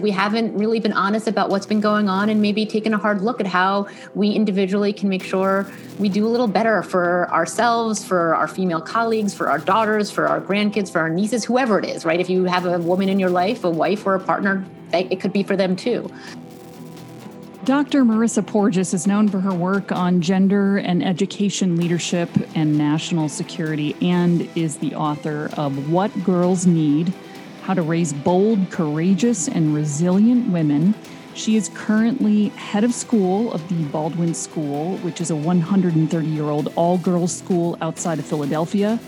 we haven't really been honest about what's been going on and maybe taken a hard look at how we individually can make sure we do a little better for ourselves, for our female colleagues, for our daughters, for our grandkids, for our nieces, whoever it is, right? If you have a woman in your life, a wife or a partner, it could be for them too. Dr. Marissa Porges is known for her work on gender and education leadership and national security and is the author of What Girls Need How to Raise Bold, Courageous, and Resilient Women. She is currently head of school of the Baldwin School, which is a 130 year old all girls school outside of Philadelphia.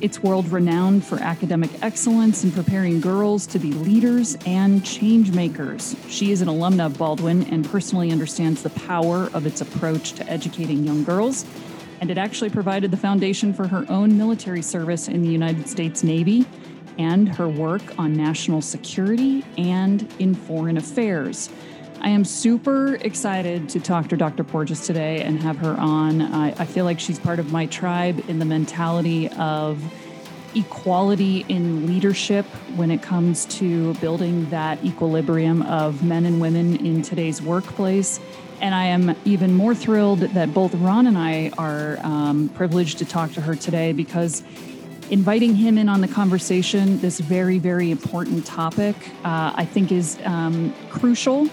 It's world renowned for academic excellence in preparing girls to be leaders and change makers. She is an alumna of Baldwin and personally understands the power of its approach to educating young girls. And it actually provided the foundation for her own military service in the United States Navy and her work on national security and in foreign affairs. I am super excited to talk to Dr. Porges today and have her on. I, I, feel like she's part of my tribe in the mentality of equality in leadership when it comes to building that equilibrium of men and women in today's workplace. And I am even more thrilled that both Ron and I are um, privileged to talk to her today because inviting him in on the conversation, this very, very important topic, uh, I think is um, crucial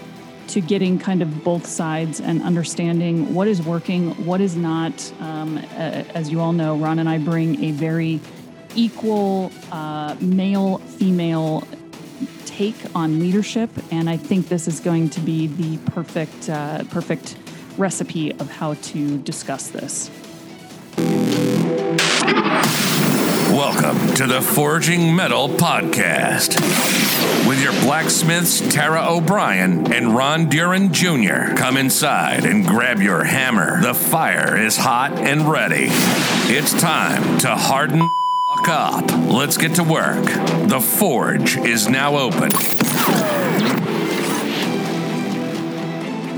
to getting kind of both sides and understanding what is working, what is not. Um, as you all know, Ron and I bring a very equal uh, male female take on leadership, and I think this is going to be the perfect uh, perfect recipe of how to discuss this. Welcome to the Forging Metal Podcast with your blacksmiths Tara O'Brien and Ron Duran Jr. Come inside and grab your hammer. The fire is hot and ready. It's time to harden up. Let's get to work. The forge is now open.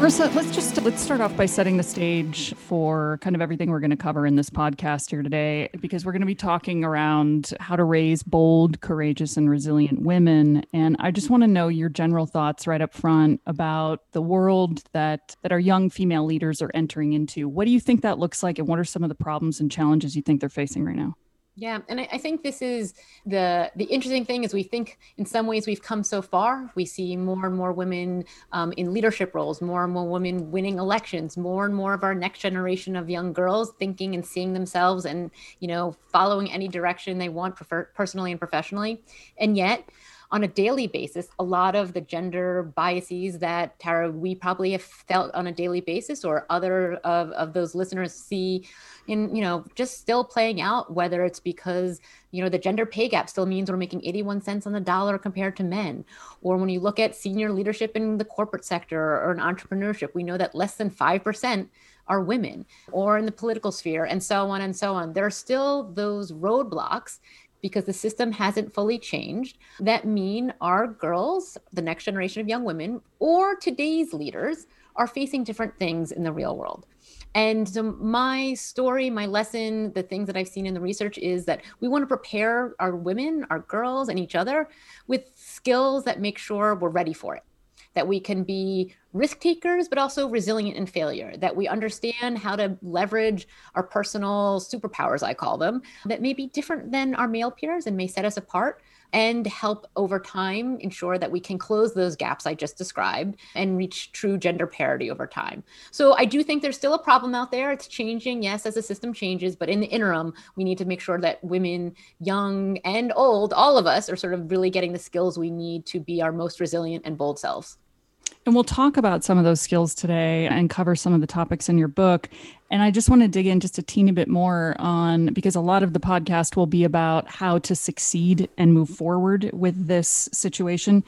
Marissa, let's just let's start off by setting the stage for kind of everything we're going to cover in this podcast here today, because we're going to be talking around how to raise bold, courageous, and resilient women. And I just want to know your general thoughts right up front about the world that that our young female leaders are entering into. What do you think that looks like, and what are some of the problems and challenges you think they're facing right now? Yeah, and I, I, think this is the the interesting thing is we think in some ways we've come so far. We see more and more women um, in leadership roles, more and more women winning elections, more and more of our next generation of young girls thinking and seeing themselves and you know following any direction they want, prefer, personally and professionally. And yet, on a daily basis, a lot of the gender biases that Tara we probably have felt on a daily basis, or other of, of those listeners see in you know just still playing out whether it's because you know the gender pay gap still means we're making 81 cents on the dollar compared to men. Or when you look at senior leadership in the corporate sector or in entrepreneurship we know that less than 5% are women or in the political sphere and so on and so on. There are still those roadblocks because the system hasn't fully changed that mean our girls the next generation of young women or today's leaders are facing different things in the real world and so my story, my lesson, the things that I've seen in the research is that we want to prepare our women, our girls, and each other with skills that make sure we're ready for it. That we can be risk takers, but also resilient in failure. That we understand how to leverage our personal superpowers, I call them, that may be different than our male peers and may set us apart and help over time ensure that we can close those gaps I just described and reach true gender parity over time. So I do think there's still a problem out there. It's changing, yes, as the system changes, but in the interim, we need to make sure that women, young and old, all of us are sort of really getting the skills we need to be our most resilient and bold selves. And we'll talk about some of those skills today and cover some of the topics in your book. And I just want to dig in just a teeny bit more on because a lot of the podcast will be about how to succeed and move forward with this situation.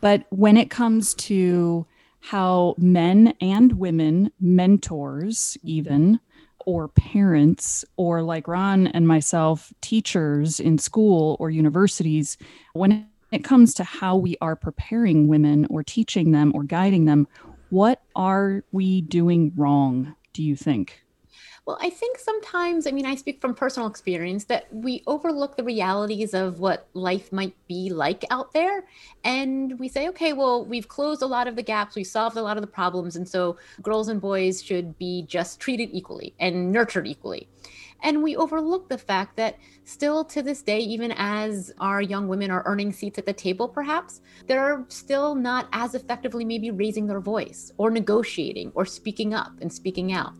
But when it comes to how men and women, mentors, even, or parents, or like Ron and myself, teachers in school or universities, when it comes to how we are preparing women or teaching them or guiding them, what are we doing wrong, do you think? Well, I think sometimes, I mean, I speak from personal experience that we overlook the realities of what life might be like out there. And we say, okay, well, we've closed a lot of the gaps, we've solved a lot of the problems. And so girls and boys should be just treated equally and nurtured equally. And we overlook the fact that still to this day, even as our young women are earning seats at the table, perhaps, they're still not as effectively maybe raising their voice or negotiating or speaking up and speaking out.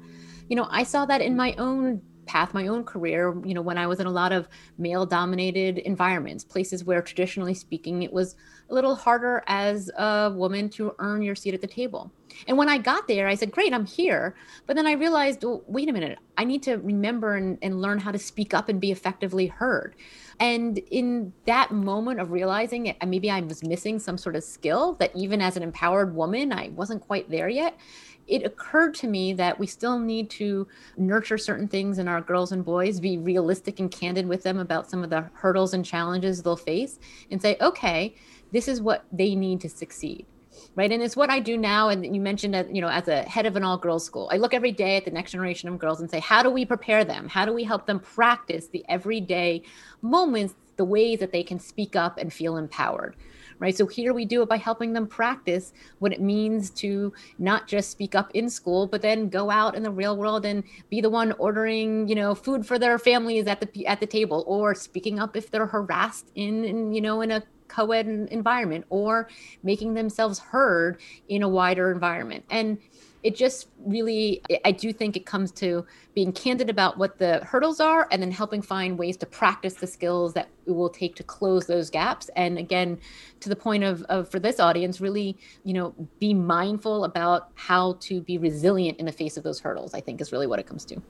You know, I saw that in my own path, my own career, you know, when I was in a lot of male dominated environments, places where traditionally speaking, it was a little harder as a woman to earn your seat at the table. And when I got there, I said, Great, I'm here. But then I realized, well, wait a minute, I need to remember and, and learn how to speak up and be effectively heard. And in that moment of realizing it, maybe I was missing some sort of skill that even as an empowered woman, I wasn't quite there yet it occurred to me that we still need to nurture certain things in our girls and boys, be realistic and candid with them about some of the hurdles and challenges they'll face, and say, okay, this is what they need to succeed. Right. And it's what I do now. And you mentioned that, you know, as a head of an all girls school, I look every day at the next generation of girls and say, how do we prepare them? How do we help them practice the everyday moments, the ways that they can speak up and feel empowered? right? So here we do it by helping them practice what it means to not just speak up in school, but then go out in the real world and be the one ordering, you know, food for their families at the at the table, or speaking up if they're harassed in, in you know, in a co-ed environment, or making themselves heard in a wider environment. And it just really i do think it comes to being candid about what the hurdles are and then helping find ways to practice the skills that it will take to close those gaps and again to the point of, of for this audience really you know be mindful about how to be resilient in the face of those hurdles i think is really what it comes to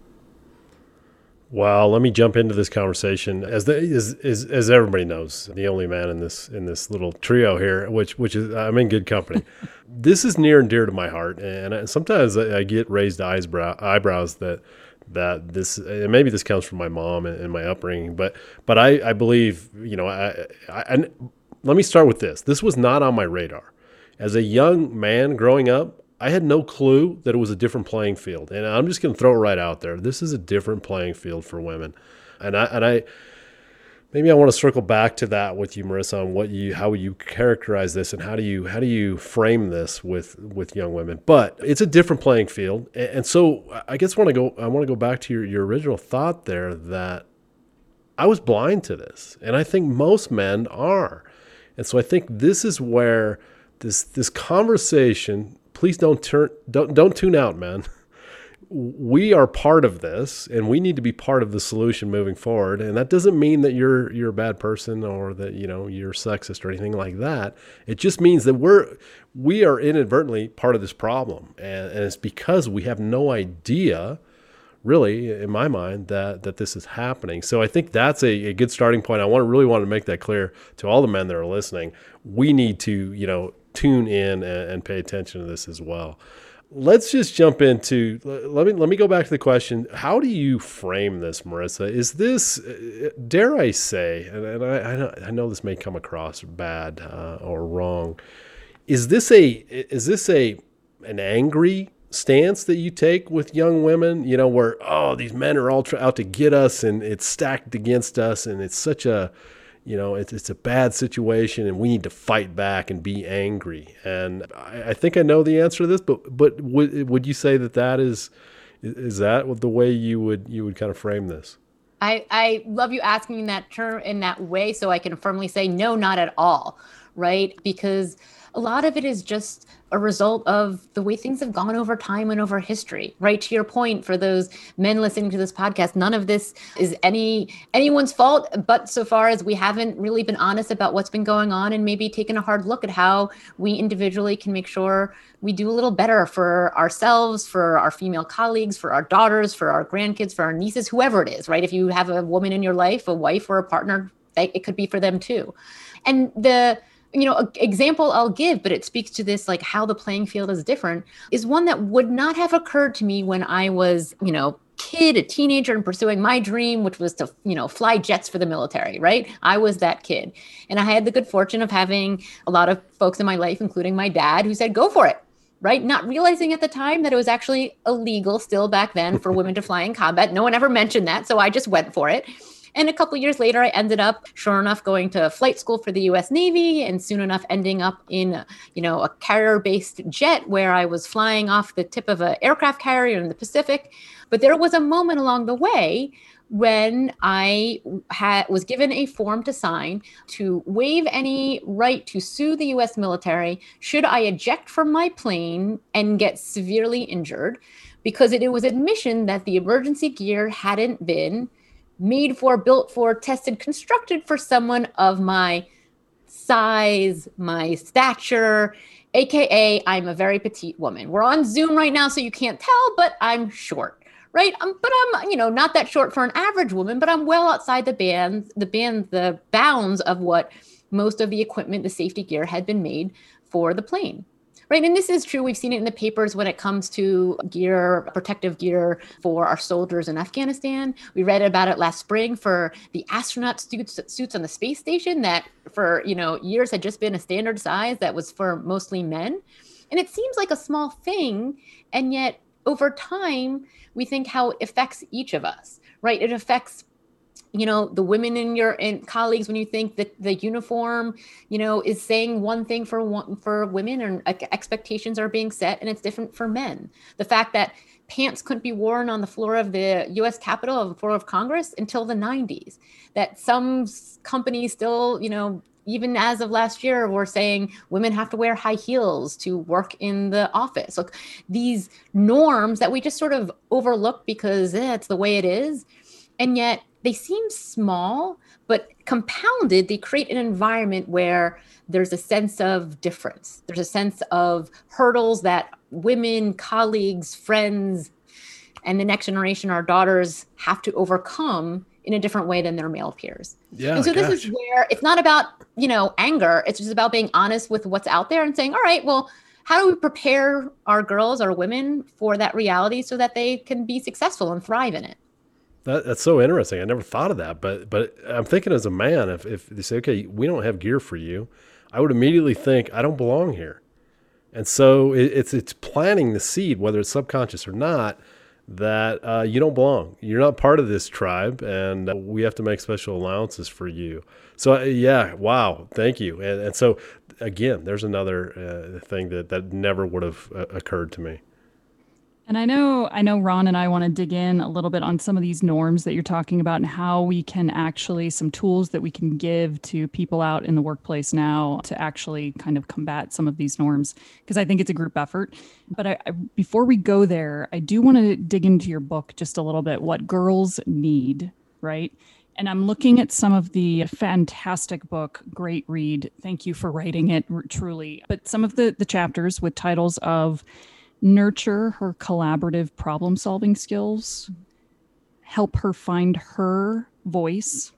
well, let me jump into this conversation. As, the, as, as as everybody knows, the only man in this in this little trio here, which which is I'm in good company. this is near and dear to my heart, and I, sometimes I, I get raised eyebrow, eyebrows that that this and maybe this comes from my mom and, and my upbringing, but but I, I believe you know I, I, I let me start with this. This was not on my radar. As a young man growing up, I had no clue that it was a different playing field. And I'm just going to throw it right out there. This is a different playing field for women. And I, and I, maybe I want to circle back to that with you, Marissa, on what you, how you characterize this and how do you, how do you frame this with, with young women? But it's a different playing field. And so I guess want to go, I want to go back to your, your original thought there that I was blind to this. And I think most men are. And so I think this is where this, this conversation please don't turn don't don't tune out, man. We are part of this and we need to be part of the solution moving forward. And that doesn't mean that you're you're a bad person or that, you know, you're sexist or anything like that. It just means that we're we are inadvertently part of this problem. And, and it's because we have no idea really in my mind that that this is happening so i think that's a, a, good starting point i want to really want to make that clear to all the men that are listening we need to you know tune in and, and pay attention to this as well. Let's just jump into let me let me go back to the question. How do you frame this, Marissa? Is this dare I say, and, and I, I know, I know this may come across bad uh, or wrong. Is this a is this a an angry stance that you take with young women, you know, where, oh, these men are all out to get us and it's stacked against us and it's such a, you know, it's, it's a bad situation and we need to fight back and be angry. And I, I think I know the answer to this, but, but would, would you say that that is, is that the way you would, you would kind of frame this? I, I love you asking that term in that way so I can firmly say no, not at all, right? Because a lot of it is just a result of the way things have gone over time and over history. Right to your point for those men listening to this podcast none of this is any anyone's fault but so far as we haven't really been honest about what's been going on and maybe taken a hard look at how we individually can make sure we do a little better for ourselves for our female colleagues for our daughters for our grandkids for our nieces whoever it is right? If you have a woman in your life a wife or a partner it could be for them too. And the you know an example i'll give but it speaks to this like how the playing field is different is one that would not have occurred to me when i was you know kid a teenager and pursuing my dream which was to you know fly jets for the military right i was that kid and i had the good fortune of having a lot of folks in my life including my dad who said go for it right? Not realizing at the time that it was actually illegal still back then for women to fly in combat. No one ever mentioned that. So I just went for it. And a couple years later, I ended up, sure enough, going to flight school for the U.S. Navy, and soon enough, ending up in, you know, a carrier-based jet where I was flying off the tip of an aircraft carrier in the Pacific. But there was a moment along the way when I had was given a form to sign to waive any right to sue the US military should I eject from my plane and get severely injured because it, it was admission that the emergency gear hadn't been made for, built for, tested, constructed for someone of my size, my stature, aka I'm a very petite woman. We're on Zoom right now so you can't tell, but I'm short right? Um, but I'm, you know, not that short for an average woman, but I'm well outside the bands, the band, the bounds of what most of the equipment, the safety gear had been made for the plane. Right. And this is true. We've seen it in the papers when it comes to gear, protective gear for our soldiers in Afghanistan. We read about it last spring for the astronaut suits, suits on the space station that for, you know, years had just been a standard size that was for mostly men. And it seems like a small thing. And yet over time, we think how it affects each of us, right? It affects you know the women in your in colleagues when you think that the uniform you know is saying one thing for one for women and expectations are being set and it's different for men the fact that pants couldn't be worn on the floor of the US Capitol of the floor of Congress until the 90s that some companies still you know even as of last year, we're saying women have to wear high heels to work in the office. Look, these norms that we just sort of overlook because eh, it's the way it is. And yet they seem small, but compounded, they create an environment where there's a sense of difference. There's a sense of hurdles that women, colleagues, friends, and the next generation, our daughters, have to overcome in a different way than their male peers. Yeah. And so gosh. this is where it's not about, you know, anger. It's just about being honest with what's out there and saying, all right, well, how do we prepare our girls, our women for that reality so that they can be successful and thrive in it? That, that's so interesting. I never thought of that, but but I'm thinking as a man, if if they say, okay, we don't have gear for you, I would immediately think I don't belong here, and so it, it's it's planting the seed, whether it's subconscious or not, that uh, you don't belong. You're not part of this tribe, and uh, we have to make special allowances for you. So, uh, yeah, wow, thank you. And, and so, again, there's another uh, thing that, that never would have uh, occurred to me. And I know, I know Ron and I want to dig in a little bit on some of these norms that you're talking about and how we can actually, some tools that we can give to people out in the workplace now to actually kind of combat some of these norms. Because I think it's a group effort. But I, I, before we go there, I do want to dig into your book just a little bit what girls need, right? And I'm looking at some of the fantastic book, great read. Thank you for writing it, truly. But some of the, the chapters with titles of, nurture her collaborative problem solving skills, help her find her voice,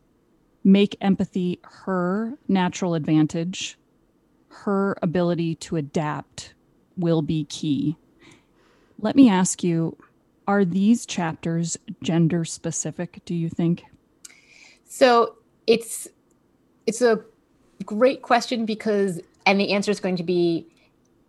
make empathy her natural advantage, her ability to adapt will be key. Let me ask you are these chapters gender specific do you think so it's it's a great question because and the answer is going to be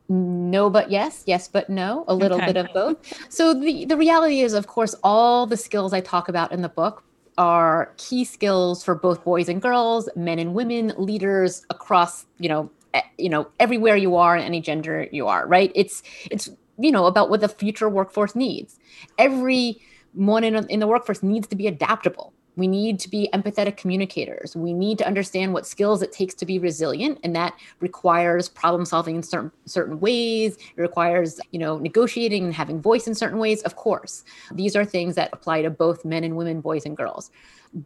no but yes yes but no a little okay. bit of both. So the the reality is of course all the skills i talk about in the book are key skills for both boys and girls men and women leaders across you know you know everywhere you are in any gender you are right? It's it's you know about what the future workforce needs. Every one in, in the workforce needs to be adaptable we need to be empathetic communicators. We need to understand what skills it takes to be resilient, and that requires problem solving in certain certain ways. It requires, you know, negotiating and having voice in certain ways. Of course, these are things that apply to both men and women, boys and girls.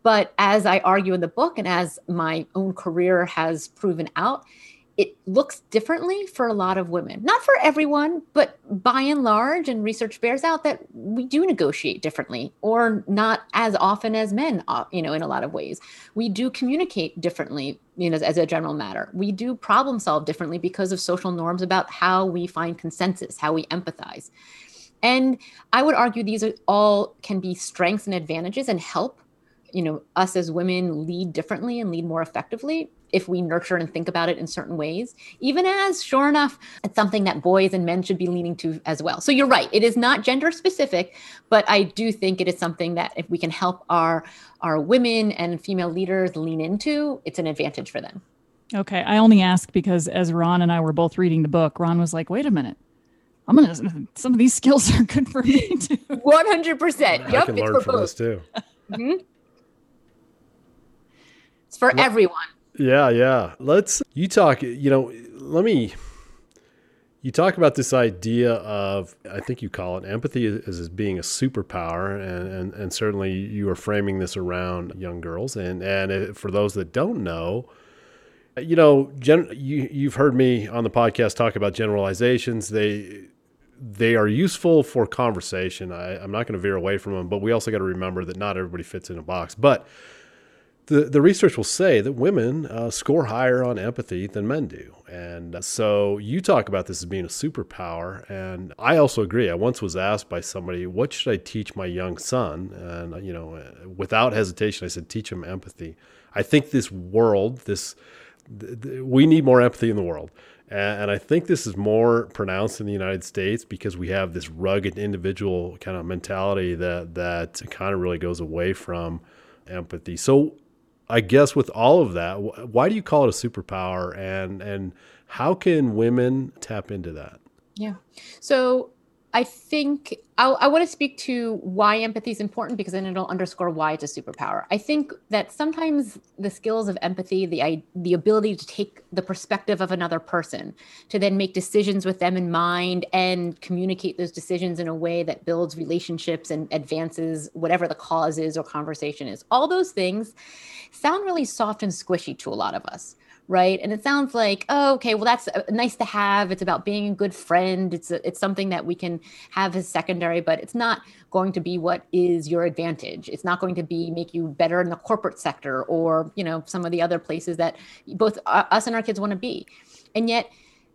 But as I argue in the book, and as my own career has proven out, it looks differently for a lot of women. Not for everyone, but by and large, and research bears out that we do negotiate differently, or not as often as men. Uh, you know, in a lot of ways, we do communicate differently. You know, as, as a general matter, we do problem solve differently because of social norms about how we find consensus, how we empathize. And I would argue these are all can be strengths and advantages and help you know us as women lead differently and lead more effectively if we nurture and think about it in certain ways, even as, sure enough, it's something that boys and men should be leaning to as well. So you're right. It is not gender specific, but I do think it is something that if we can help our, our women and female leaders lean into, it's an advantage for them. Okay. I only ask because as Ron and I were both reading the book, Ron was like, wait a minute. I'm gonna. Some of these skills are good for me too. One hundred percent. Yep, I can learn from both. this too. mm-hmm. It's for well, everyone. Yeah, yeah. Let's you talk, you know, let me you talk about this idea of I think you call it empathy as, as being a superpower and, and, and certainly you are framing this around young girls. And and for those that don't know you know gen, you you've heard me on the podcast talk about generalizations. They they are useful for conversation. I, I'm not going to veer away from them but we also got to remember that not everybody fits in a box. But the, the research will say that women uh, score higher on empathy than men do. And so you talk about this as being a superpower. And I also agree. I once was asked by somebody, what should I teach my young son? And, you know, without hesitation, I said, teach him empathy. I think this world, this, th- th- we need more empathy in the world. And, and I think this is more pronounced in the United States because we have this rugged individual kind of mentality that, that kind of really goes away from empathy. So I guess with all of that, why do you call it a superpower, and and how can women tap into that? Yeah. So I think I'll, i want to speak to why empathy is important because then it'll underscore why it's a superpower. I think that sometimes the skills of empathy, the the ability to take the perspective of another person, to then make decisions with them in mind and communicate those decisions in a way that builds relationships and advances whatever the cause is or conversation is. All those things sound really soft and squishy to a lot of us right? And it sounds like, oh, okay, well, that's uh, nice to have. It's about being a good friend. It's a, it's something that we can have as secondary, but it's not going to be what is your advantage. It's not going to be make you better in the corporate sector or you know some of the other places that both uh, us and our kids want to be. And yet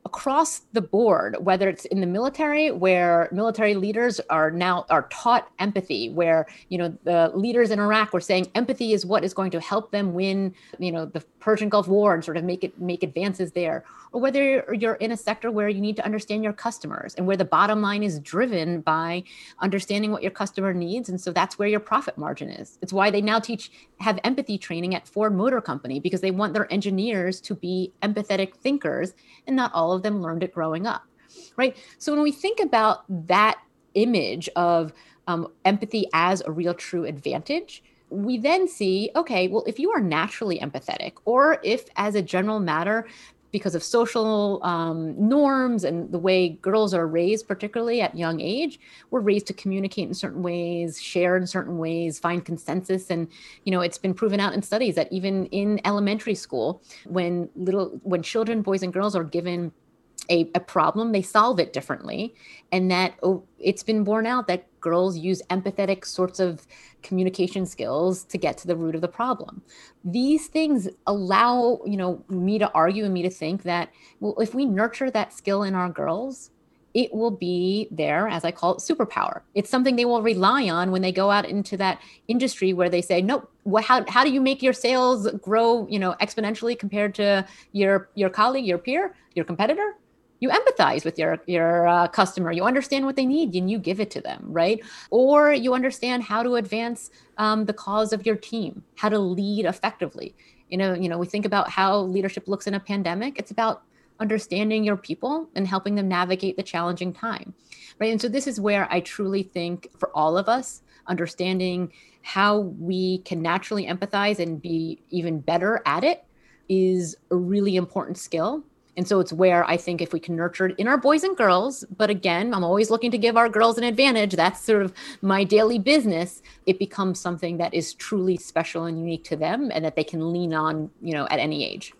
across the board whether it's in the military where military leaders are now are taught empathy where you know the leaders in iraq were saying empathy is what is going to help them win you know the persian gulf war and sort of make it make advances there or whether you're in a sector where you need to understand your customers and where the bottom line is driven by understanding what your customer needs. And so that's where your profit margin is. It's why they now teach have empathy training at ford motor company because they want their engineers to be empathetic thinkers and not all of them learned it growing up right? So when we think about that image of um, empathy as a real true advantage we then see okay well if you are naturally empathetic or if as a general matter because of social um, norms and the way girls are raised, particularly at young age, we're raised to communicate in certain ways, share in certain ways, find consensus. And you know, it's been proven out in studies that even in elementary school, when little when children, boys and girls, are given a, a problem, they solve it differently. And that oh, it's been borne out that girls use empathetic sorts of communication skills to get to the root of the problem. These things allow, you know, me to argue and me to think that, well, if we nurture that skill in our girls, it will be their, as I call it, superpower. It's something they will rely on when they go out into that industry where they say, "No, what, how, how do you make your sales grow, you know, exponentially compared to your your colleague, your peer, your competitor? You empathize with your your uh, customer. You understand what they need and you give it to them right? Or you understand how to advance um, the cause of your team how to lead effectively. You know you know we think about how leadership looks in a pandemic. It's about understanding your people and helping them navigate the challenging time right? And so this is where i truly think for all of us understanding how we can naturally empathize and be even better at it is a really important skill and so it's where I think if we can nurture it in our boys and girls, but again, I'm always looking to give our girls an advantage. That's sort of my daily business. It becomes something that is truly special and unique to them and that they can lean on, you know, at any age.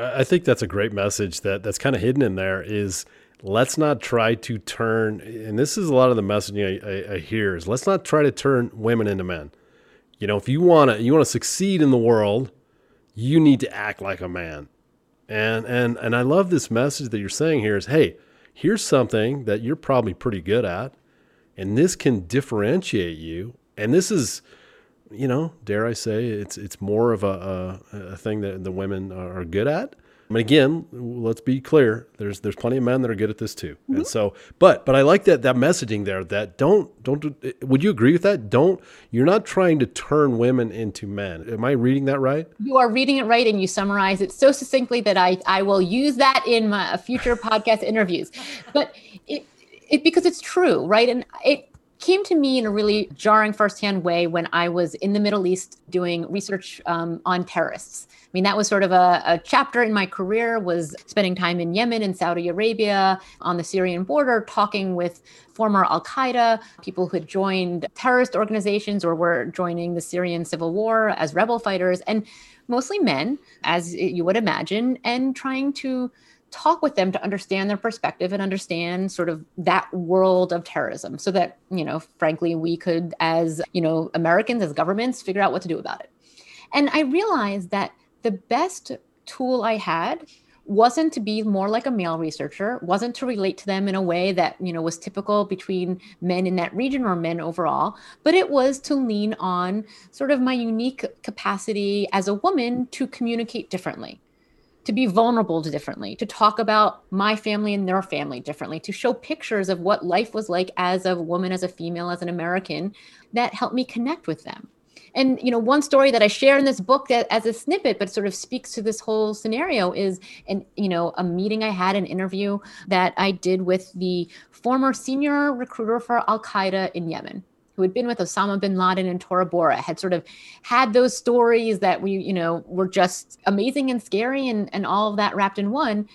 I think that's a great message that that's kind of hidden in there is let's not try to turn and this is a lot of the messaging I, I, I hear is let's not try to turn women into men. You know, if you want to you want to succeed in the world, you need to act like a man and and and I love this message that you're saying here is hey, here's something that you're probably pretty good at and this can differentiate you. And this is you know, dare I say, it's it's more of a, a, a thing that the women are good at. I mean, again, let's be clear. There's there's plenty of men that are good at this too, mm-hmm. and so, but but I like that that messaging there. That don't don't. Would you agree with that? Don't. You're not trying to turn women into men. Am I reading that right? You are reading it right, and you summarize it so succinctly that I I will use that in my future podcast interviews. But it it because it's true, right? And it came to me in a really jarring firsthand way when I was in the Middle East doing research um, on terrorists. I mean, that was sort of a, a, chapter in my career was spending time in Yemen and Saudi Arabia on the Syrian border, talking with former Al Qaeda, people who had joined terrorist organizations or were joining the Syrian civil war as rebel fighters, and mostly men, as you would imagine, and trying to talk with them to understand their perspective and understand sort of that world of terrorism so that you know frankly we could as you know americans as governments figure out what to do about it. And i realized that the best tool i had wasn't to be more like a male researcher wasn't to relate to them in a way that you know was typical between men in that region or men overall but it was to lean on sort of my unique capacity as a woman to communicate differently to be vulnerable to differently, to talk about my family and their family differently, to show pictures of what life was like as a woman, as a female, as an American that helped me connect with them. And you know, one story that I share in this book that, as a snippet, but sort of speaks to this whole scenario is, an you know, a meeting I had, an interview that I did with the former senior recruiter for Al Qaeda in Yemen who had been with Osama bin Laden and Tora Bora had sort of had those stories that we, you know, were just amazing and scary and, and all of that wrapped in one.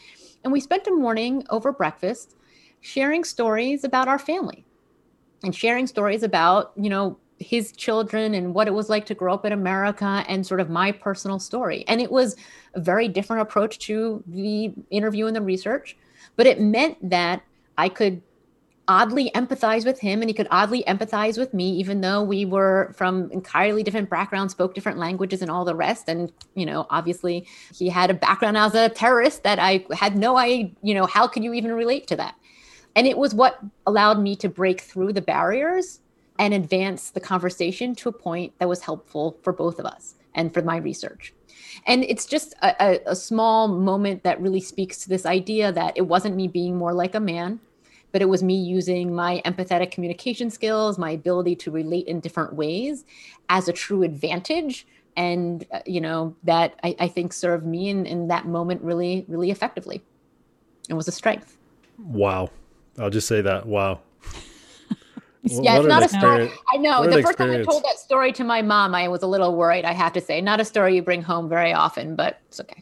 And we spent a morning over breakfast sharing stories about our family and sharing stories about, you know, his children and what it was like to grow up in America and sort of my personal story. And it was a very different approach to the interview and the research, but it meant that I could oddly empathize with him and he could oddly empathize with me even though we were from entirely different backgrounds spoke different languages and all the rest and you know obviously he had a background as a terrorist that i had no idea you know how could you even relate to that and it was what allowed me to break through the barriers and advance the conversation to a point that was helpful for both of us and for my research and it's just a, a, small moment that really speaks to this idea that it wasn't me being more like a man but it was me using my empathetic communication skills, my ability to relate in different ways as a true advantage. And, uh, you know, that I, I think served me in, in that moment really, really effectively. It was a strength. Wow. I'll just say that. Wow. Yeah, it's not a story. I know. What the first experience. time I told that story to my mom, I was a little worried. I have to say, not a story you bring home very often, but it's okay.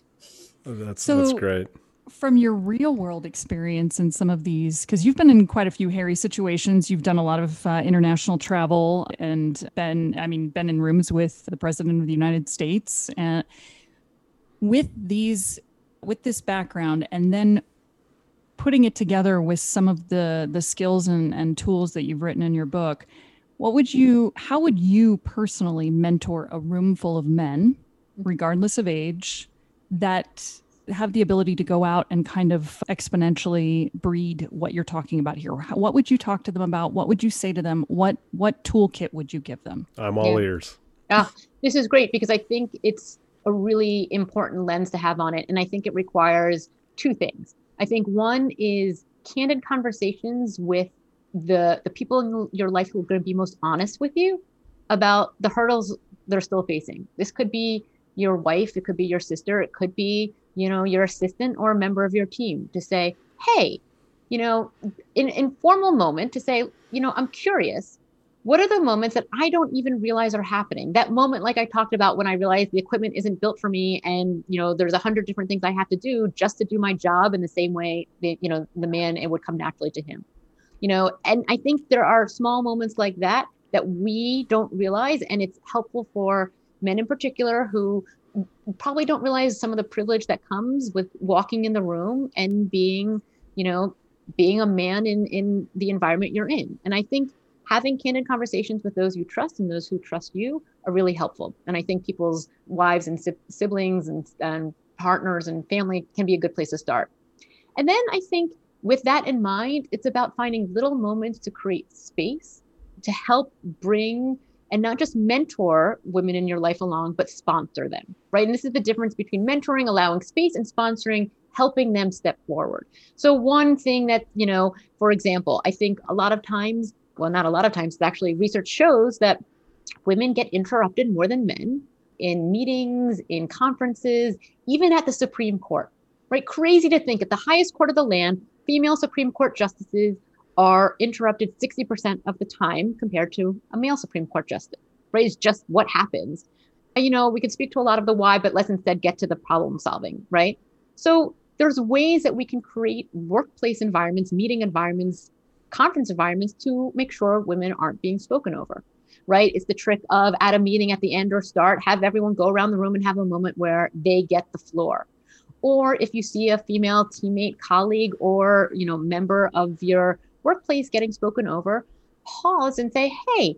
Oh, that's so, that's great from your real world experience in some of these, because you've been in quite a few hairy situations, you've done a lot of uh, international travel and been, I mean, been in rooms with the president of the United States. And with these, with this background, and then putting it together with some of the the skills and, and tools that you've written in your book, what would you, how would you personally mentor a room full of men, regardless of age, that have the ability to go out and kind of exponentially breed what you're talking about here? What would you talk to them about? What would you say to them? What what toolkit would you give them? I'm all yeah. ears. Ah, this is great because i think it's a really important lens to have on it and i think it requires two things i think one is candid conversations with the the people in your life who are going to be most honest with you about the hurdles they're still facing this could be your wife it could be your sister it could be you know, your assistant or a member of your team to say, hey, you know, in informal moment to say, you know, I'm curious. What are the moments that I don't even realize are happening? That moment, like I talked about, when I realized the equipment isn't built for me, and you know, there's a hundred different things I have to do just to do my job in the same way. The, you know, the man it would come naturally to him. You know, and I think there are small moments like that that we don't realize, and it's helpful for men in particular who probably don't realize some of the privilege that comes with walking in the room and being, you know, being a man in in the environment you're in. And I think having candid conversations with those you trust and those who trust you are really helpful. And I think people's wives and siblings and, and partners and family can be a good place to start. And then I think with that in mind, it's about finding little moments to create space to help bring and not just mentor women in your life along, but sponsor them, right? And this is the difference between mentoring, allowing space, and sponsoring, helping them step forward. So, one thing that, you know, for example, I think a lot of times, well, not a lot of times, actually, research shows that women get interrupted more than men in meetings, in conferences, even at the Supreme Court, right? Crazy to think at the highest court of the land, female Supreme Court justices are interrupted 60% of the time compared to a male Supreme Court justice, right? It's just what happens. You know, we can speak to a lot of the why, but let's instead get to the problem solving, right? So there's ways that we can create workplace environments, meeting environments, conference environments to make sure women aren't being spoken over, right? It's the trick of at a meeting at the end or start, have everyone go around the room and have a moment where they get the floor. Or if you see a female teammate, colleague, or you know, member of your workplace getting spoken over, pause and say, hey,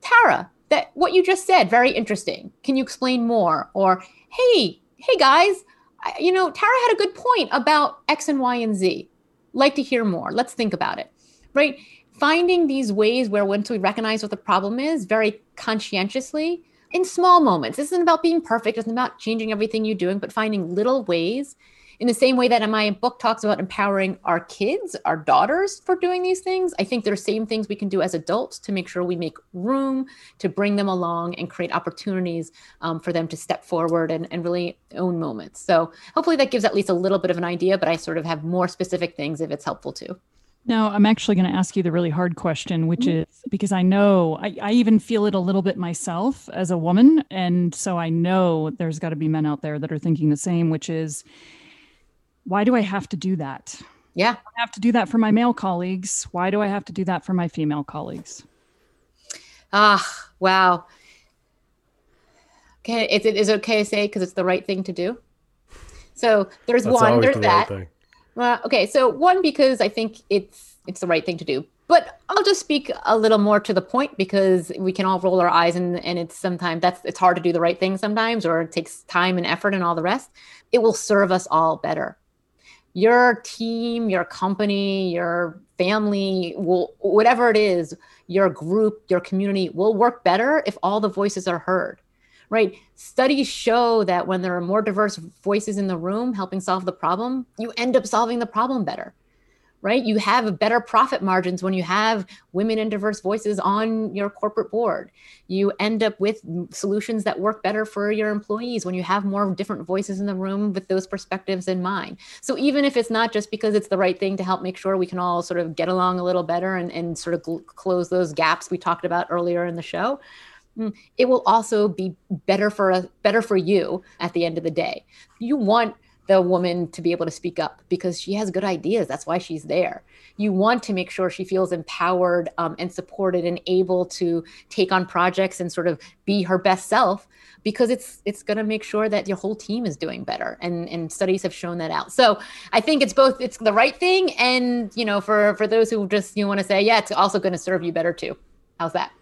Tara, that what you just said, very interesting. Can you explain more? Or, hey, hey guys, you know, Tara had a good point about X and Y and Z. Like to hear more. Let's think about it. Right? Finding these ways where once we recognize what the problem is very conscientiously in small moments. This isn't about being perfect, it's about changing everything you're doing, but finding little ways in the same way that my book talks about empowering our kids, our daughters for doing these things, I think there are same things we can do as adults to make sure we make room to bring them along and create opportunities um, for them to step forward and, and really own moments. So hopefully that gives at least a little bit of an idea, but I sort of have more specific things if it's helpful too. Now, I'm actually going to ask you the really hard question, which mm-hmm. is because I know I, I, even feel it a little bit myself as a woman. And so I know there's got to be men out there that are thinking the same, which is why do I have to do that? Yeah. I have to do that for my male colleagues. Why do I have to do that for my female colleagues? Ah, wow. Okay, is it is it okay to say because it's the right thing to do? So there's That's one, there's the that. Right well, okay, so one because I think it's it's the right thing to do. But I'll just speak a little more to the point because we can all roll our eyes and and it's sometimes that's it's hard to do the right thing sometimes or it takes time and effort and all the rest. It will serve us all better your team, your company, your family will whatever it is, your group, your community will work better if all the voices are heard. Right? Studies show that when there are more diverse voices in the room helping solve the problem, you end up solving the problem better right? You have better profit margins when you have women and diverse voices on your corporate board. You end up with solutions that work better for your employees when you have more different voices in the room with those perspectives in mind. So even if it's not just because it's the right thing to help make sure we can all sort of get along a little better and, and sort of close those gaps we talked about earlier in the show, it will also be better for a, better for you at the end of the day. You want the woman to be able to speak up because she has good ideas. That's why she's there. You want to make sure she feels empowered um, and supported and able to take on projects and sort of be her best self because it's it's going to make sure that your whole team is doing better and and studies have shown that out so i think it's both it's the right thing and you know for for those who just you want to say yeah it's also going to serve you better too how's that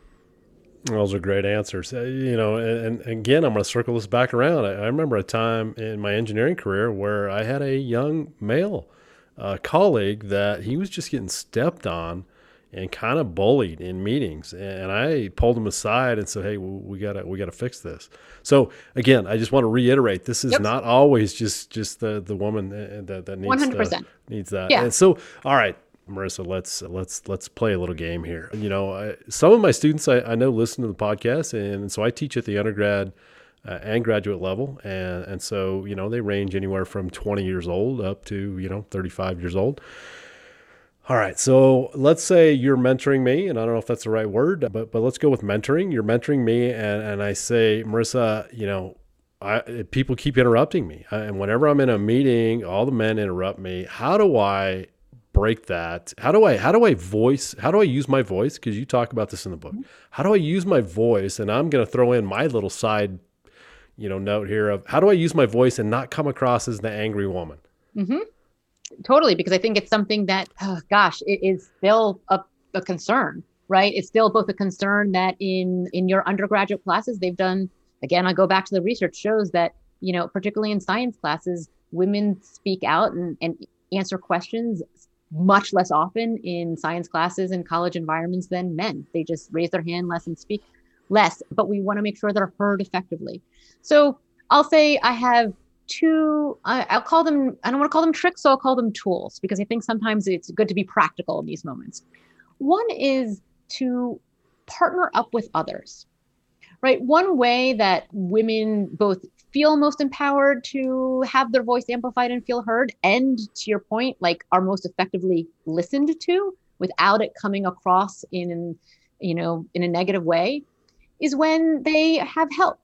those are great answers. Uh, you know, and, and, again, I'm going to circle this back around. I, I, remember a time in my engineering career where I had a young male uh, colleague that he was just getting stepped on and kind of bullied in meetings, and I pulled him aside and said, "Hey, we gotta we gotta fix this." So again, I just want to reiterate: this is yep. not always just just the the woman uh, that that needs 100%. needs that. Yeah. And so, all right, Marissa, let's let's let's play a little game here. You know, I, some of my students I, I, know listen to the podcast, and so I teach at the undergrad uh, and graduate level, and and so you know they range anywhere from 20 years old up to you know 35 years old. All right, so let's say you're mentoring me, and I don't know if that's the right word, but but let's go with mentoring. You're mentoring me, and and I say, Marissa, you know, I, people keep interrupting me. And whenever I'm in a meeting, all the men interrupt me. How do I break that? How do I how do I voice how do I use my voice? Because you talk about this in the book. Mm-hmm. How do I use my voice? And I'm going to throw in my little side, you know, note here of how do I use my voice and not come across as the angry woman? Mm-hmm. Totally, because I think it's something that, oh, gosh, it is still a, a concern, right? It's still both a concern that in in your undergraduate classes they've done. Again, I go back to the research shows that you know, particularly in science classes, women speak out and, and answer questions much less often in science classes and college environments than men. They just raise their hand less and speak less, but we want to make sure they're heard effectively. So I'll say I have two, I'll call them, I don't want to call them tricks, so I'll call them tools because I think sometimes it's good to be practical in these moments. One is to partner up with others, right? One way that women both feel most empowered to have their voice amplified and feel heard, and to your point, like are most effectively listened to without it coming across in, you know, in a negative way, is when they have help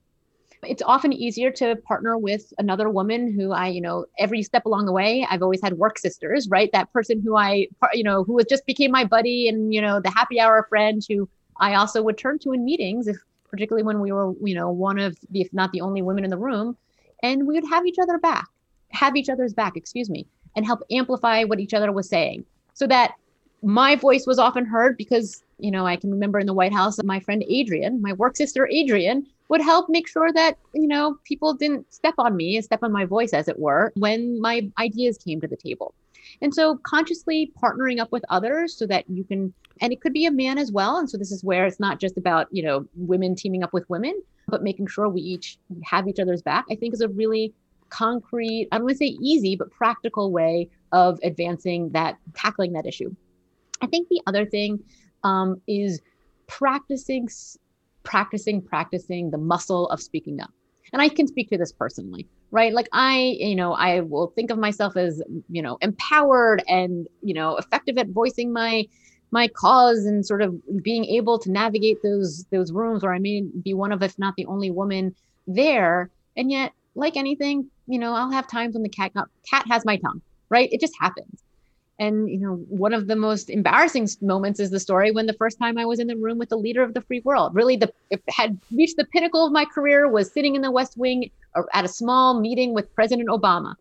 it's often easier to partner with another woman who I, you know, every step along the way, I've always had work sisters, right? That person who I, you know, who just became my buddy and, you know, the happy hour friend who I also would turn to in meetings, if particularly when we were, you know, one of the, if not the only women in the room, and we would have each other back, have each other's back, excuse me, and help amplify what each other was saying so that my voice was often heard because, you know, I can remember in the White House, my friend Adrian, my work sister Adrian, would help make sure that you know people didn't step on me step on my voice as it were when my ideas came to the table. And so consciously partnering up with others so that you can and it could be a man as well and so this is where it's not just about you know women teaming up with women but making sure we each have each other's back i think is a really concrete i don't want to say easy but practical way of advancing that tackling that issue i think the other thing um, is practicing practicing, practicing the muscle of speaking up. And I can speak to this personally, right? Like I, you know, I will think of myself as, you know, empowered and, you know, effective at voicing my my cause and sort of being able to navigate those those rooms where I may be one of, if not the only woman there. And yet, like anything, you know, I'll have times when the cat got, cat has my tongue, right? It just happens. And you know, one of the most embarrassing moments is the story when the first time I was in the room with the leader of the free world. Really, the had reached the pinnacle of my career was sitting in the West Wing uh, at a small meeting with President Obama.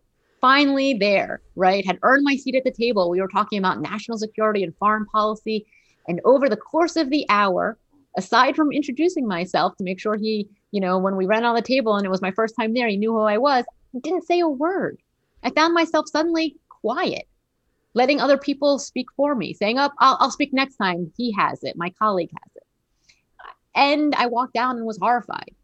Finally, there, right, had earned my seat at the table. We were talking about national security and foreign policy, and over the course of the hour, aside from introducing myself to make sure he, you know, when we ran on the table and it was my first time there, he knew who I was. Didn't say a word. I found myself suddenly quiet letting other people speak for me, saying, "Up, oh, I'll, I'll speak next time." He has it. My colleague has it. And I walked down and was horrified.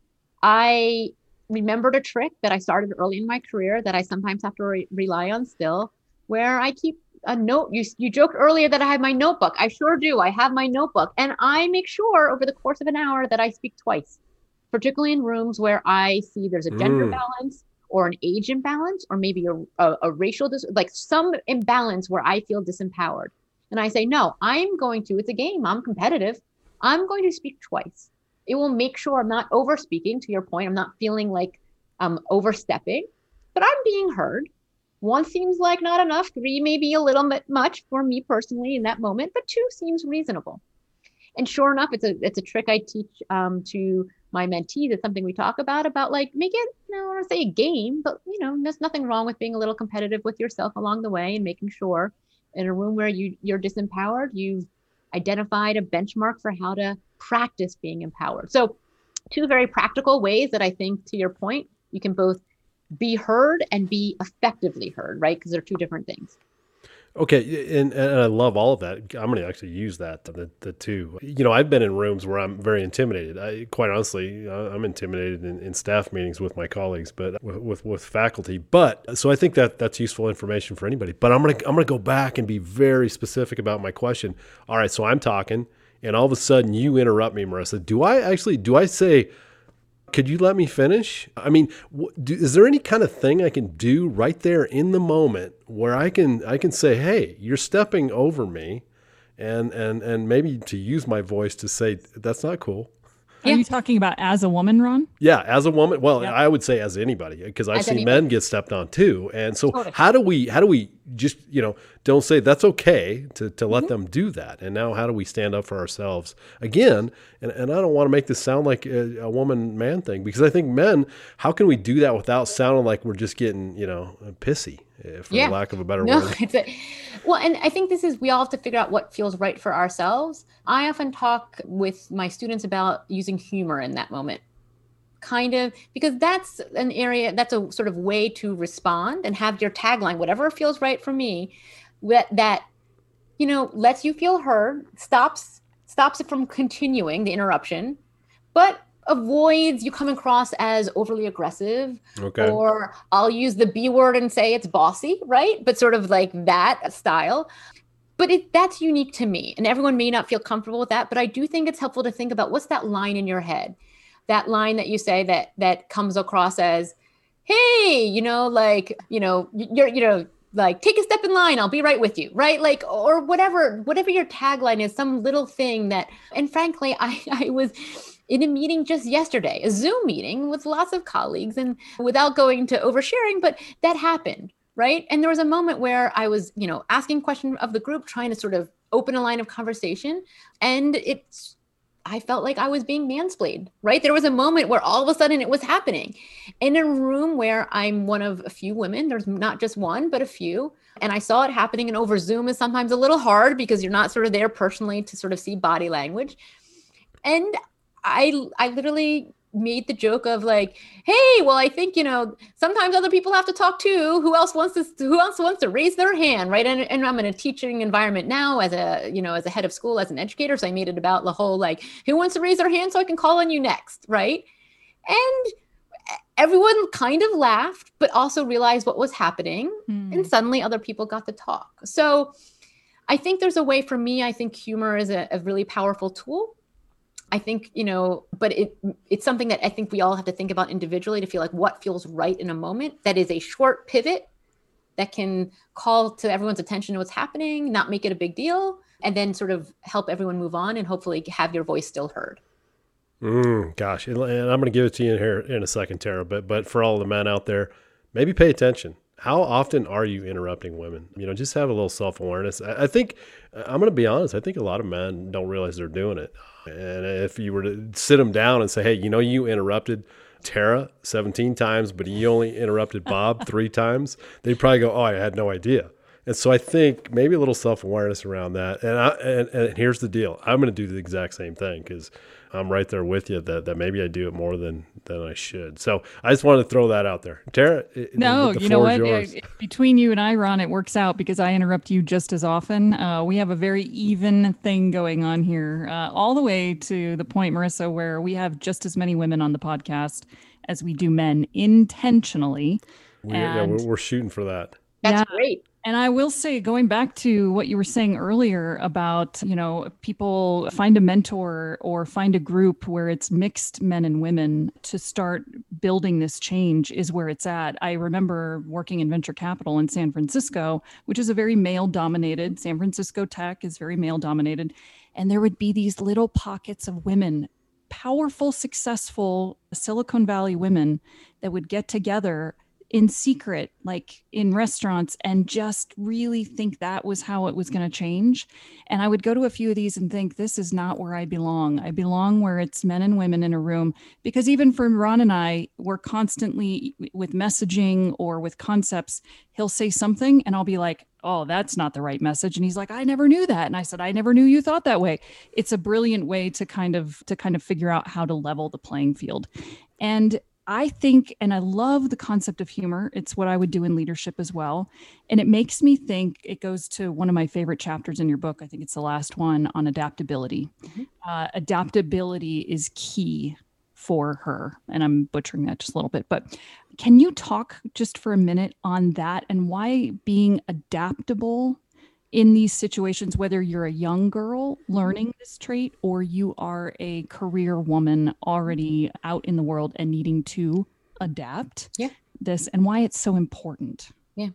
I remembered a trick that I started early in my career that I sometimes have to re- rely on still, where I keep a note. You you joked earlier that I have my notebook. I sure do. I have my notebook, and I make sure over the course of an hour that I speak twice, particularly in rooms where I see there's a gender mm. balance or an age imbalance or maybe a, a, a racial dis- like some imbalance where i feel disempowered and i say no i'm going to it's a game i'm competitive i'm going to speak twice it will make sure i'm not over speaking to your point. I'm not feeling like i'm overstepping but i'm being heard. One seems like not enough three may be a little bit much for me personally in that moment but two seems reasonable. And sure enough it's a it's a trick i teach um, to my mentees, it's something we talk about about like make it, you know, I don't want to say a game, but you know, there's nothing wrong with being a little competitive with yourself along the way and making sure in a room where you you're disempowered, you've identified a benchmark for how to practice being empowered. So two very practical ways that I think to your point, you can both be heard and be effectively heard, right? Because they're two different things. Okay, and, and I love all of that. I'm going to actually use that the the two. You know, I've been in rooms where I'm very intimidated. I, quite honestly, uh, I'm intimidated in, in staff meetings with my colleagues, but with, with, with faculty. But so I think that that's useful information for anybody. But I'm going to I'm going to go back and be very specific about my question. All right, so I'm talking, and all of a sudden you interrupt me, Marissa. Do I actually do I say? Could you let me finish? I mean, do, is there any kind of thing I can do right there in the moment where I can I can say, "Hey, you're stepping over me," and and and maybe to use my voice to say that's not cool. Are yeah. you talking about as a woman, Ron? Yeah, as a woman. Well, I would say as anybody because I've as seen anybody. men get stepped on too. And so, totally. how do we how do we just you know don't say that's okay to to let mm-hmm. them do that? And now, how do we stand up for ourselves again? And and I don't want to make this sound like a, a woman man thing because I think men, how can we do that without sounding like we're just getting you know pissy? Eh, for yeah. lack of a better no, word. It's a, well, and I think this is we all have to figure out what feels right for ourselves. I often talk with my students about using humor in that moment. Kind of because that's an area that's a sort of way to respond and have your tagline, whatever feels right for me, that that you know lets you feel heard, stops stops it from continuing the interruption, but avoids you come across as overly aggressive Okay. or I'll use the B word and say it's bossy, right? But sort of like that style. But it, that's unique to me. And everyone may not feel comfortable with that. But I do think it's helpful to think about what's that line in your head? That line that you say that that comes across as, hey, you know, like, you know, you're, you know, like take a step in line i'll be right with you right like or whatever whatever your tagline is some little thing that and frankly i i was in a meeting just yesterday a zoom meeting with lots of colleagues and without going to oversharing but that happened right and there was a moment where i was you know asking question of the group trying to sort of open a line of conversation and it's I felt like I was being mansplained, right? There was a moment where all of a sudden it was happening in a room where I'm one of a few women. There's not just one, but a few. And I saw it happening. And over Zoom is sometimes a little hard because you're not sort of there personally to sort of see body language. And I, I literally made the joke of like, hey, well, I think you know sometimes other people have to talk too. Who else wants to? Who else wants to raise their hand, right? And, and I'm in a teaching environment now as a you know as a head of school as an educator, so I made it about the whole like, who wants to raise their hand so I can call on you next, right? And everyone kind of laughed, but also realized what was happening, Hmm. and suddenly other people got to talk. So. I think there's a way for me. I think humor is a, a really powerful tool I think you know, but it it's something that I think we all have to think about individually to feel like what feels right in a moment. That is a short pivot that can call to everyone's attention to what's happening, not make it a big deal, and then sort of help everyone move on and hopefully have your voice still heard. Mm, gosh, and I'm going to give it to you in here in a second, Tara. But but for all the men out there, maybe pay attention. How often are you interrupting women? You know, just have a little self awareness. I, I think I'm going to be honest. I think a lot of men don't realize they're doing it. And if you were to sit them down and say, "Hey, you know, you interrupted Tara 17 times, but you only interrupted Bob three times," they'd probably go, "Oh, I had no idea." And so I think maybe a little self awareness around that. And, I, and and here's the deal: I'm going to do the exact same thing because I'm right there with you that, that maybe I do it more than than I should. So I just wanted to throw that out there. Tara, No, the you know what? yours. Between you and I, Ron, it works out because I interrupt you just as often. Uh, we have a very even thing going on here, uh, all the way to the point, Marissa, where we have just as many women on the podcast as we do men intentionally. We, yeah, and- we're, we're shooting for that. That's Yeah. great. And I will say, going back to what you were saying earlier about, you know, people find a mentor or find a group where it's mixed men and women to start building this change is where it's at. I remember working in venture capital in San Francisco, which is a very male dominated, San Francisco tech is very male dominated. And there would be these little pockets of women, powerful, successful Silicon Valley women that would get together in secret, like in restaurants, and just really think that was how it was going to change. And I would go to a few of these and think, this is not where I belong. I belong where it's men and women in a room. Because even for Ron and I, we're constantly with messaging or with concepts, he'll say something and I'll be like, oh, that's not the right message. And he's like, I never knew that. And I said, I never knew you thought that way. It's a brilliant way to kind of to kind of figure out how to level the playing field. And I think, and I love the concept of humor. It's what I would do in leadership as well. And it makes me think, it goes to one of my favorite chapters in your book. I think it's the last one on adaptability. Uh, adaptability is key for her. And I'm butchering that just a little bit. But can you talk just for a minute on that and why being adaptable in these situations, whether you're a young girl learning mm-hmm. this trait or you are a career woman already mm-hmm. out in the world and needing to adapt Yeah. this and why it's so important? Yeah.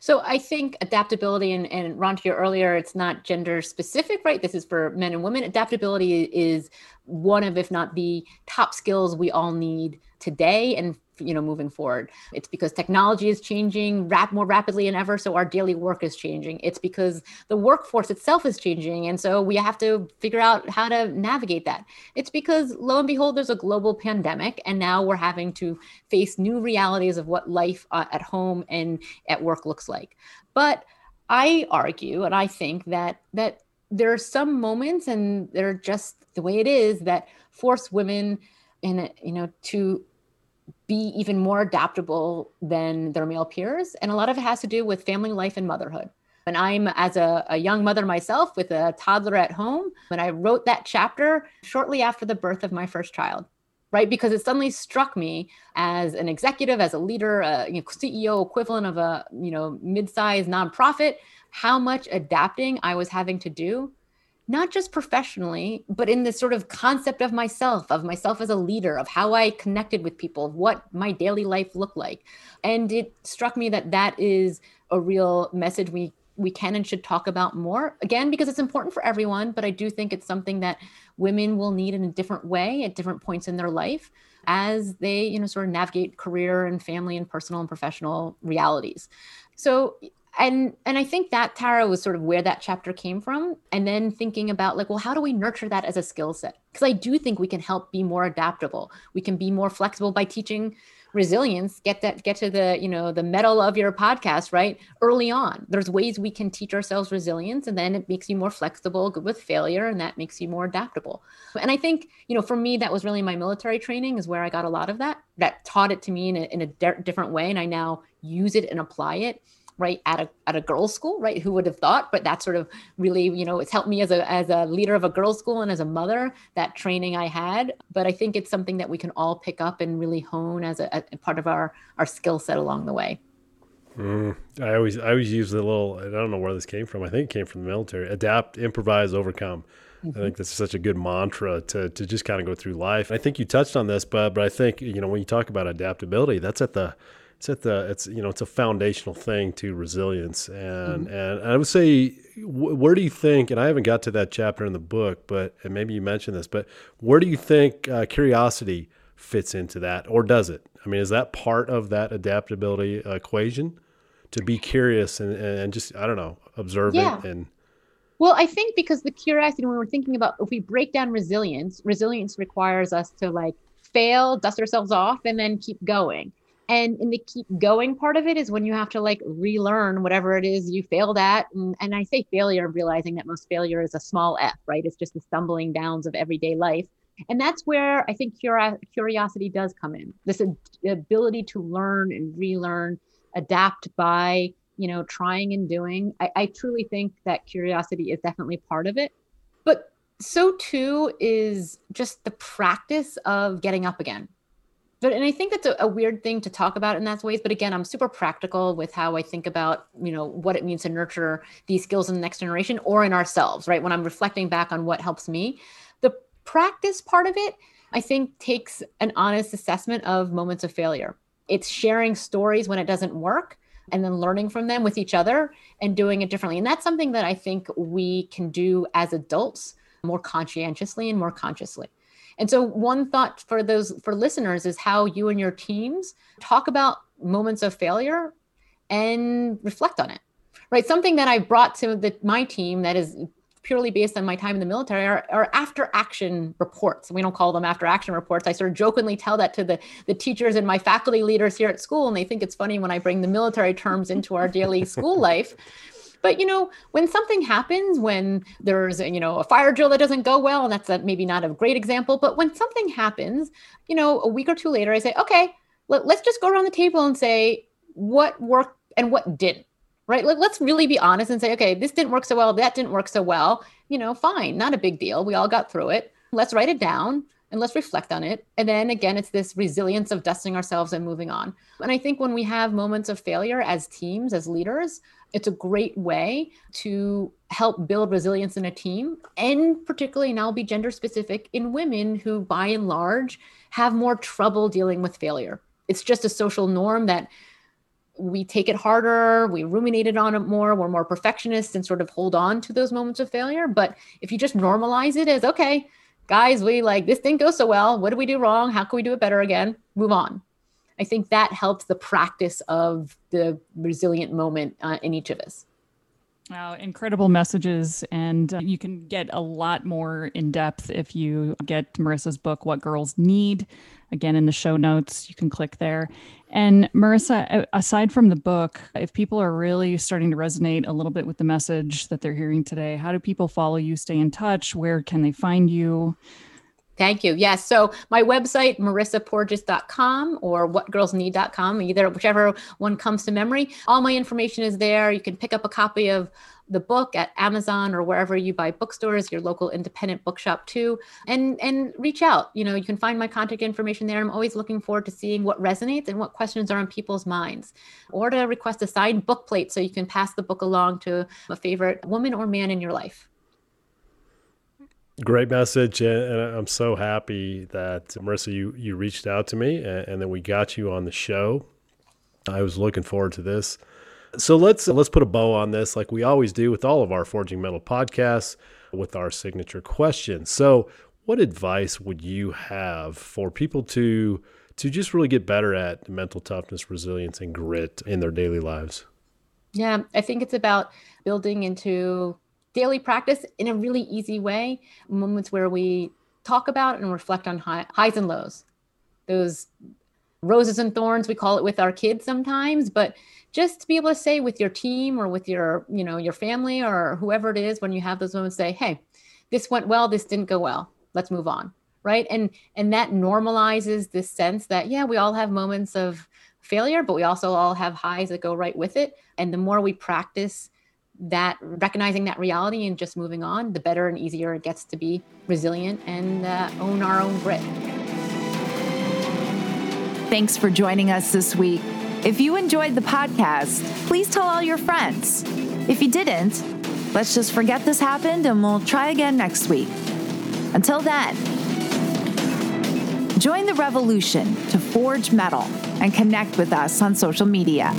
So I think adaptability and, and Ron to your earlier, it's not gender specific, right? This is for men and women. Adaptability is one of, if not the top skills we all need today and you know moving forward. It's because technology is changing rap more rapidly than ever, so our daily work is changing. It's because the workforce itself is changing, and so we have to figure out how to navigate that. It's because lo and behold, there's a global pandemic, and now we're having to face new realities of what life uh, at home and at work looks like. But I argue, and I think that that there are some moments, and they're just the way it is, that force women in you know to be even more adaptable than their male peers and a lot of it has to do with family life and motherhood And I'm as a, a young mother myself with a toddler at home. And I wrote that chapter shortly after the birth of my first child right? Because it suddenly struck me as an executive, as a leader, a you know, CEO equivalent of a you know mid-sized nonprofit, how much adapting I was having to do, not just professionally, but in this sort of concept of myself, of myself as a leader, of how I connected with people, of what my daily life looked like, and it struck me that that is a real message we we can and should talk about more. Again because it's important for everyone but i do think it's something that women will need in a different way at different points in their life as they you know sort of navigate career and family and personal and professional realities. So and and i think that tara was sort of where that chapter came from and then thinking about like well how do we nurture that as a skill set? Because i do think we can help be more adaptable. We can be more flexible by teaching resilience. Get that get to the you know the metal of your podcast right? Early on there's ways we can teach ourselves resilience and then it makes you more flexible good with failure and that makes you more adaptable. And i think you know for me that was really my military training is where i got a lot of that. That taught it to me in a, in a different way and i now use it and apply it right at a at a girls school right who would have thought but that sort of really you know it's helped me as a as a leader of a girls school and as a mother that training i had. But i think it's something that we can all pick up and really hone as a, a part of our our skill set along the way. Mm, i always i always use the little i don't know where this came from. I think it came from the military. Adapt improvise overcome. Mm-hmm. I think that's such a good mantra to, to just kind of go through life. I think you touched on this, but but I think you know when you talk about adaptability, that's at the it's at the it's you know it's a foundational thing to resilience and mm-hmm. and I would say where do you think and I haven't got to that chapter in the book but and maybe you mentioned this but where do you think uh, curiosity fits into that or does it I mean is that part of that adaptability equation to be curious and, and just I don't know observe yeah. it and well, I think because the curiosity, when we're thinking about if we break down resilience, resilience requires us to like fail, dust ourselves off, and then keep going. And in the keep going part of it is when you have to like relearn whatever it is you failed at. And, and I say failure, realizing that most failure is a small f, right? It's just the stumbling downs of everyday life. And that's where I think curiosity does come in. This ability to learn and relearn, adapt by, you know, trying and doing. I, I truly think that curiosity is definitely part of it. But so too is just the practice of getting up again but and i think that's a, a, weird thing to talk about in that ways but again i'm super practical with how i think about you know what it means to nurture these skills in the next generation or in ourselves right? When i'm reflecting back on what helps me. The practice part of it i think takes an honest assessment of moments of failure. It's sharing stories when it doesn't work and then learning from them with each other and doing it differently. And that's something that i think we can do as adults more conscientiously and more consciously and so one thought for those for listeners is how you and your teams talk about moments of failure and reflect on it. Right? Something that I brought to the, my team that is purely based on my time in the military are, are, after action reports. We don't call them after action reports. I sort of jokingly tell that to the, the teachers and my faculty leaders here at school, and they think it's funny when I bring the military terms into our daily school life. But you know, when something happens, when there's you know a fire drill that doesn't go well, and that's a, maybe not a great example, but when something happens, you know, a week or two later, I say, okay, let, let's just go around the table and say what worked and what didn't. Right? Let, let's really be honest and say, okay, this didn't work so well, that didn't work so well. You know, fine, not a big deal. We all got through it. Let's write it down and let's reflect on it. And then again, it's this resilience of dusting ourselves and moving on. And I think when we have moments of failure as teams, as leaders, it's a great way to help build resilience in a team. And particularly, and I'll be gender specific, in women who by and large have more trouble dealing with failure. It's just a social norm that we take it harder, we ruminated on it more, we're more perfectionists and sort of hold on to those moments of failure. But if you just normalize it as, okay, guys, we like this didn't go so well. What did we do wrong? How can we do it better again? Move on. I think that helps the practice of the resilient moment uh, in each of us. Wow, incredible messages. And uh, you can get a lot more in depth if you get Marissa's book, What Girls Need. Again, in the show notes, you can click there. And Marissa, aside from the book, if people are really starting to resonate a little bit with the message that they're hearing today, how do people follow you, stay in touch? Where can they find you? Thank you. Yes. So my website, marissaporges.com or whatgirlsneed.com, either whichever one comes to memory. All my information is there. You can pick up a copy of the book at Amazon or wherever you buy bookstores, your local independent bookshop too, and and reach out. You know, you can find my contact information there. I'm always looking forward to seeing what resonates and what questions are on people's minds, or to request a signed book plate so you can pass the book along to a favorite woman or man in your life. Great message, and I'm so happy that Marissa, you you reached out to me, and, and then we got you on the show. I was looking forward to this. So let's let's put a bow on this, like we always do with all of our Forging Metal podcasts, with our signature question. So, what advice would you have for people to to just really get better at mental toughness, resilience, and grit in their daily lives? Yeah, I think it's about building into daily practice in a really easy way, moments where we talk about and reflect on high, highs and lows, those roses and thorns we call it with our kids sometimes, but just to be able to say with your team or with your, you know, your family or whoever it is when you have those moments say, "Hey, this went well, this didn't go well. Let's move on." Right? And and that normalizes this sense that yeah, we all have moments of failure, but we also all have highs that go right with it. And the more we practice that recognizing that reality and just moving on, the better and easier it gets to be resilient and uh, own our own grit. Thanks for joining us this week. If you enjoyed the podcast, please tell all your friends. If you didn't, let's just forget this happened and we'll try again next week. Until then, join the revolution to forge metal and connect with us on social media.